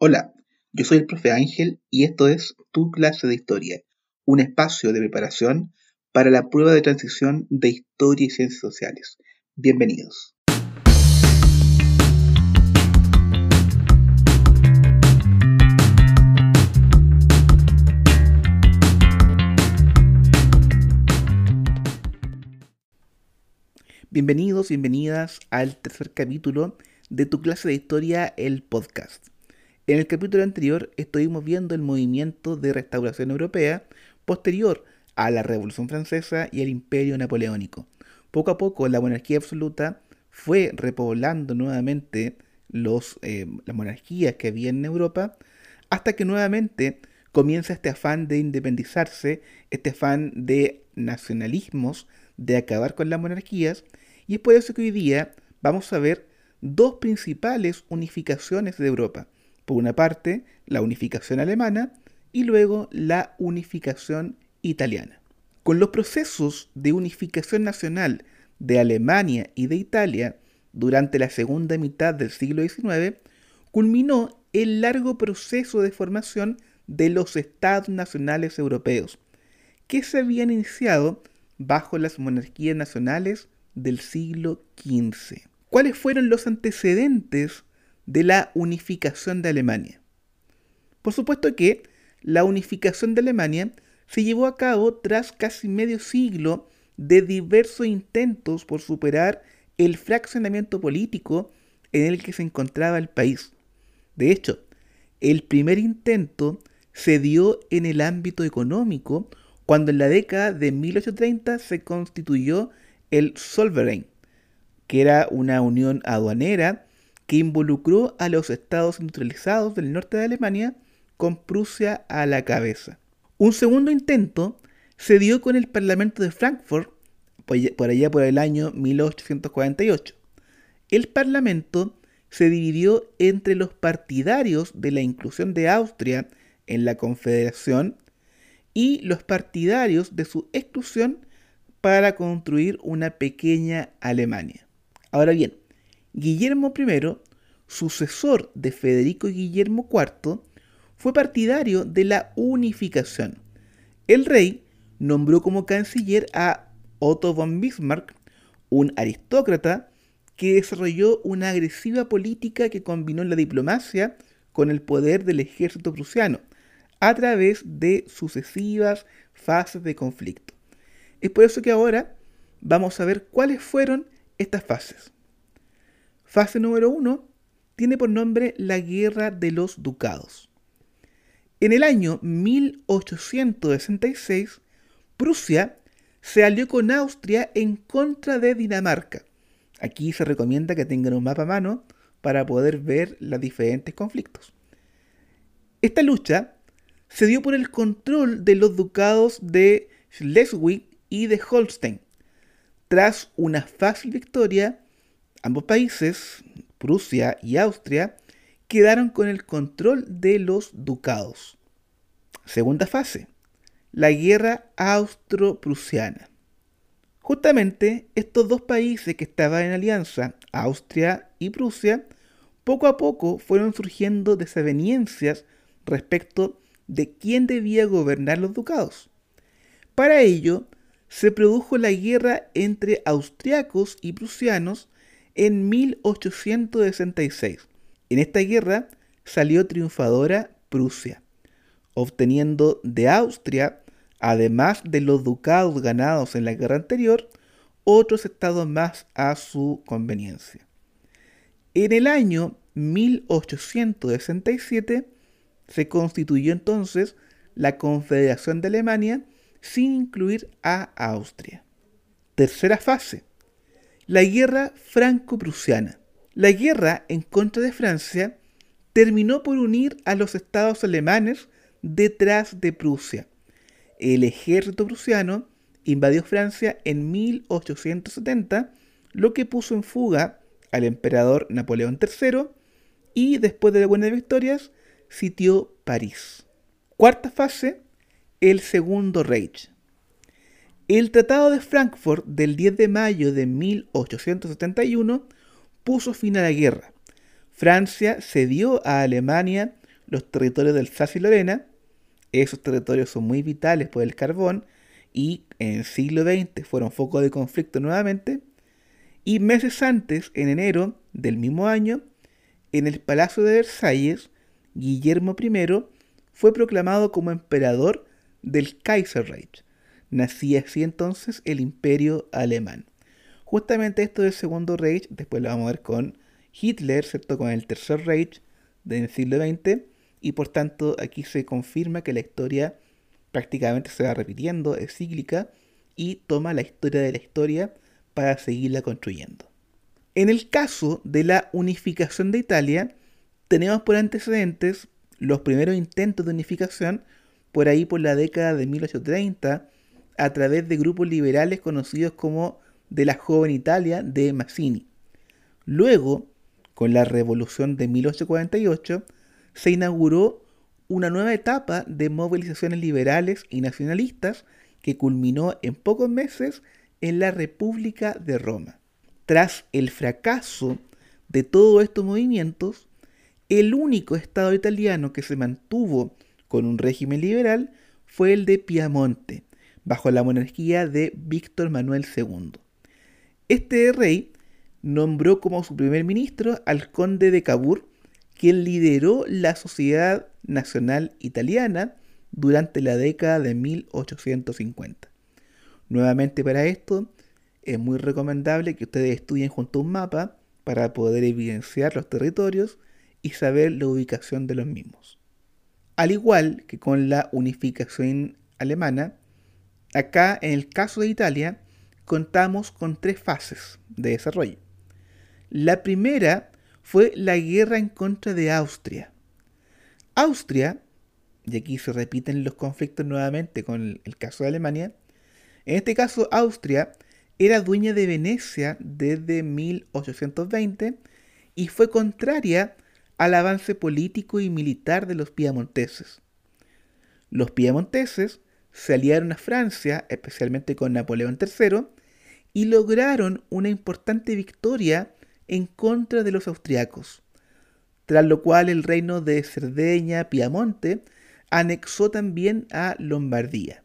Hola, yo soy el profe Ángel y esto es Tu clase de historia, un espacio de preparación para la prueba de transición de historia y ciencias sociales. Bienvenidos. Bienvenidos, bienvenidas al tercer capítulo de tu clase de historia, el podcast. En el capítulo anterior estuvimos viendo el movimiento de restauración europea posterior a la Revolución Francesa y el Imperio Napoleónico. Poco a poco la monarquía absoluta fue repoblando nuevamente los, eh, las monarquías que había en Europa hasta que nuevamente comienza este afán de independizarse, este afán de nacionalismos, de acabar con las monarquías, y es por eso que hoy día vamos a ver dos principales unificaciones de Europa. Por una parte, la unificación alemana y luego la unificación italiana. Con los procesos de unificación nacional de Alemania y de Italia durante la segunda mitad del siglo XIX, culminó el largo proceso de formación de los estados nacionales europeos, que se habían iniciado bajo las monarquías nacionales del siglo XV. ¿Cuáles fueron los antecedentes de la unificación de Alemania? Por supuesto que la unificación de Alemania se llevó a cabo tras casi medio siglo de diversos intentos por superar el fraccionamiento político en el que se encontraba el país. De hecho, el primer intento se dio en el ámbito económico cuando en la década de 1830 se constituyó el Solverein, que era una unión aduanera que involucró a los estados industrializados del norte de Alemania con Prusia a la cabeza. Un segundo intento se dio con el Parlamento de Frankfurt por allá por el año 1848. El Parlamento se dividió entre los partidarios de la inclusión de Austria en la Confederación y los partidarios de su exclusión para construir una pequeña Alemania. Ahora bien, Guillermo I, sucesor de Federico Guillermo IV, fue partidario de la unificación. El rey nombró como canciller a Otto von Bismarck, un aristócrata que desarrolló una agresiva política que combinó la diplomacia con el poder del ejército prusiano a través de sucesivas fases de conflicto. Es por eso que ahora vamos a ver cuáles fueron estas fases. Fase número uno tiene por nombre la Guerra de los Ducados. En el año 1866, Prusia se alió con Austria en contra de Dinamarca. Aquí se recomienda que tengan un mapa a mano para poder ver los diferentes conflictos. Esta lucha se dio por el control de los ducados de Schleswig y de Holstein. Tras una fácil victoria, ambos países, Prusia y Austria, quedaron con el control de los ducados. Segunda fase, la guerra austro-prusiana. Justamente estos dos países que estaban en alianza, Austria y Prusia, poco a poco fueron surgiendo desavenencias respecto de quién debía gobernar los ducados. Para ello, se produjo la guerra entre austriacos y prusianos en 1866. En esta guerra salió triunfadora Prusia, obteniendo de Austria, además de los ducados ganados en la guerra anterior, otros estados más a su conveniencia. En el año 1867 se constituyó entonces la Confederación de Alemania sin incluir a Austria. Tercera fase. La guerra franco-prusiana. La guerra en contra de Francia terminó por unir a los estados alemanes detrás de Prusia. El ejército prusiano invadió Francia en 1870, lo que puso en fuga al emperador Napoleón III y después de buenas victorias sitió París. Cuarta fase, el Segundo Reich. El Tratado de Frankfurt del 10 de mayo de 1871 puso fin a la guerra. Francia cedió a Alemania los territorios del Alsacia y Lorena. Esos territorios son muy vitales por el carbón y en el siglo XX fueron foco de conflicto nuevamente. Y meses antes, en enero del mismo año, en el Palacio de Versalles, Guillermo I fue proclamado como emperador del Kaiserreich. Nacía así entonces el imperio alemán. Justamente esto del segundo Reich, después lo vamos a ver con Hitler, ¿cierto? Con el tercer Reich del siglo XX, y por tanto aquí se confirma que la historia prácticamente se va repitiendo, es cíclica, y toma la historia de la historia para seguirla construyendo. En el caso de la unificación de Italia, tenemos por antecedentes los primeros intentos de unificación por ahí por la década de 1830 a través de grupos liberales conocidos como de la joven Italia de Mazzini. Luego, con la revolución de 1848, se inauguró una nueva etapa de movilizaciones liberales y nacionalistas que culminó en pocos meses en la República de Roma. Tras el fracaso de todos estos movimientos, el único Estado italiano que se mantuvo con un régimen liberal fue el de Piamonte, bajo la monarquía de Víctor Manuel II. Este rey nombró como su primer ministro al conde de Cavour, quien lideró la Sociedad Nacional Italiana durante la década de 1850. Nuevamente para esto, es muy recomendable que ustedes estudien junto a un mapa para poder evidenciar los territorios y saber la ubicación de los mismos. Al igual que con la unificación alemana, acá en el caso de Italia contamos con tres fases de desarrollo. La primera fue la guerra en contra de Austria. Austria, y aquí se repiten los conflictos nuevamente con el caso de Alemania, en este caso Austria era dueña de Venecia desde 1820 y fue contraria al avance político y militar de los piamonteses. Los piamonteses se aliaron a Francia, especialmente con Napoleón III, y lograron una importante victoria en contra de los austriacos, tras lo cual el reino de Cerdeña, Piamonte, anexó también a Lombardía.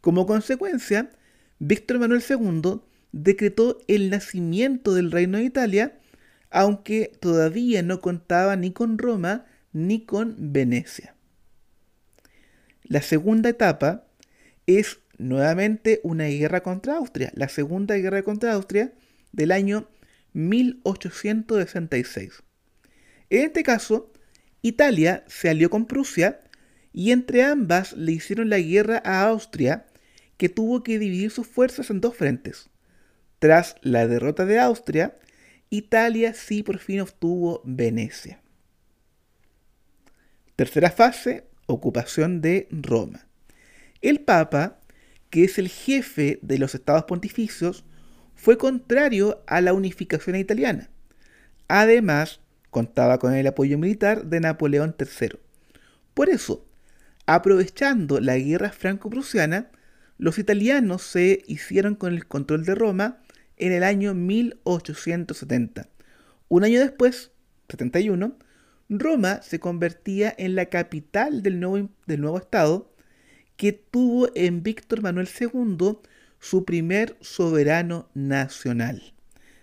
Como consecuencia, Víctor Manuel II decretó el nacimiento del reino de Italia aunque todavía no contaba ni con Roma ni con Venecia. La segunda etapa es nuevamente una guerra contra Austria, la segunda guerra contra Austria del año 1866. En este caso, Italia se alió con Prusia y entre ambas le hicieron la guerra a Austria, que tuvo que dividir sus fuerzas en dos frentes. Tras la derrota de Austria, Italia sí por fin obtuvo Venecia. Tercera fase, ocupación de Roma. El Papa, que es el jefe de los estados pontificios, fue contrario a la unificación italiana. Además, contaba con el apoyo militar de Napoleón III. Por eso, aprovechando la guerra franco-prusiana, los italianos se hicieron con el control de Roma en el año 1870. Un año después, 71, Roma se convertía en la capital del nuevo, del nuevo Estado que tuvo en Víctor Manuel II su primer soberano nacional.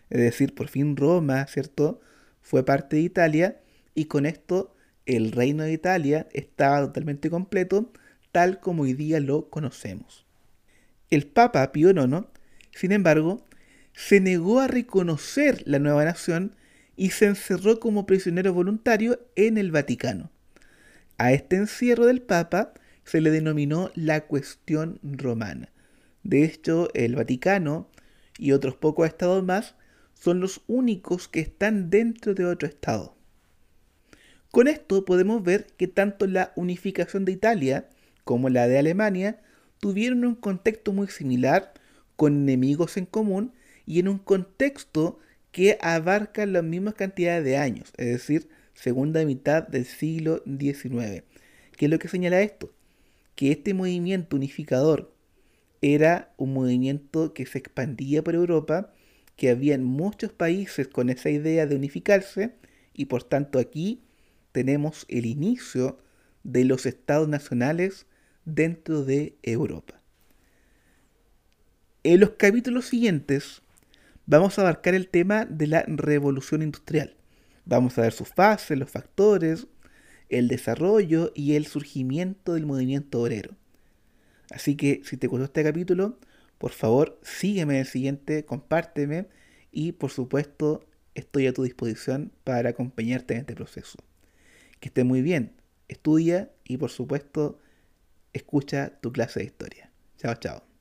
Es decir, por fin Roma, ¿cierto? Fue parte de Italia y con esto el reino de Italia estaba totalmente completo, tal como hoy día lo conocemos. El Papa Pío IX, sin embargo, se negó a reconocer la nueva nación y se encerró como prisionero voluntario en el Vaticano. A este encierro del Papa se le denominó la cuestión romana. De hecho, el Vaticano y otros pocos estados más son los únicos que están dentro de otro estado. Con esto podemos ver que tanto la unificación de Italia como la de Alemania tuvieron un contexto muy similar, con enemigos en común y en un contexto que abarca las mismas cantidades de años, es decir, segunda mitad del siglo XIX. ¿Qué es lo que señala esto? Que este movimiento unificador era un movimiento que se expandía por Europa, que había muchos países con esa idea de unificarse, y por tanto aquí tenemos el inicio de los estados nacionales dentro de Europa. En los capítulos siguientes vamos a abarcar el tema de la revolución industrial. Vamos a ver sus fases, los factores, el desarrollo y el surgimiento del movimiento obrero. Así que si te gustó este capítulo, por favor sígueme en el siguiente, compárteme y por supuesto estoy a tu disposición para acompañarte en este proceso. Que esté muy bien, estudia y por supuesto escucha tu clase de historia. Chao, chao.